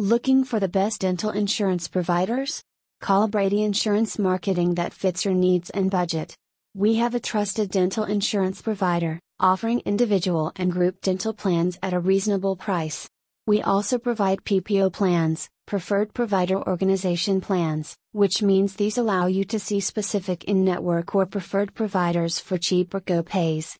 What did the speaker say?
Looking for the best dental insurance providers? Call Brady Insurance Marketing that fits your needs and budget. We have a trusted dental insurance provider, offering individual and group dental plans at a reasonable price. We also provide PPO plans, preferred provider organization plans, which means these allow you to see specific in network or preferred providers for cheaper co-pays.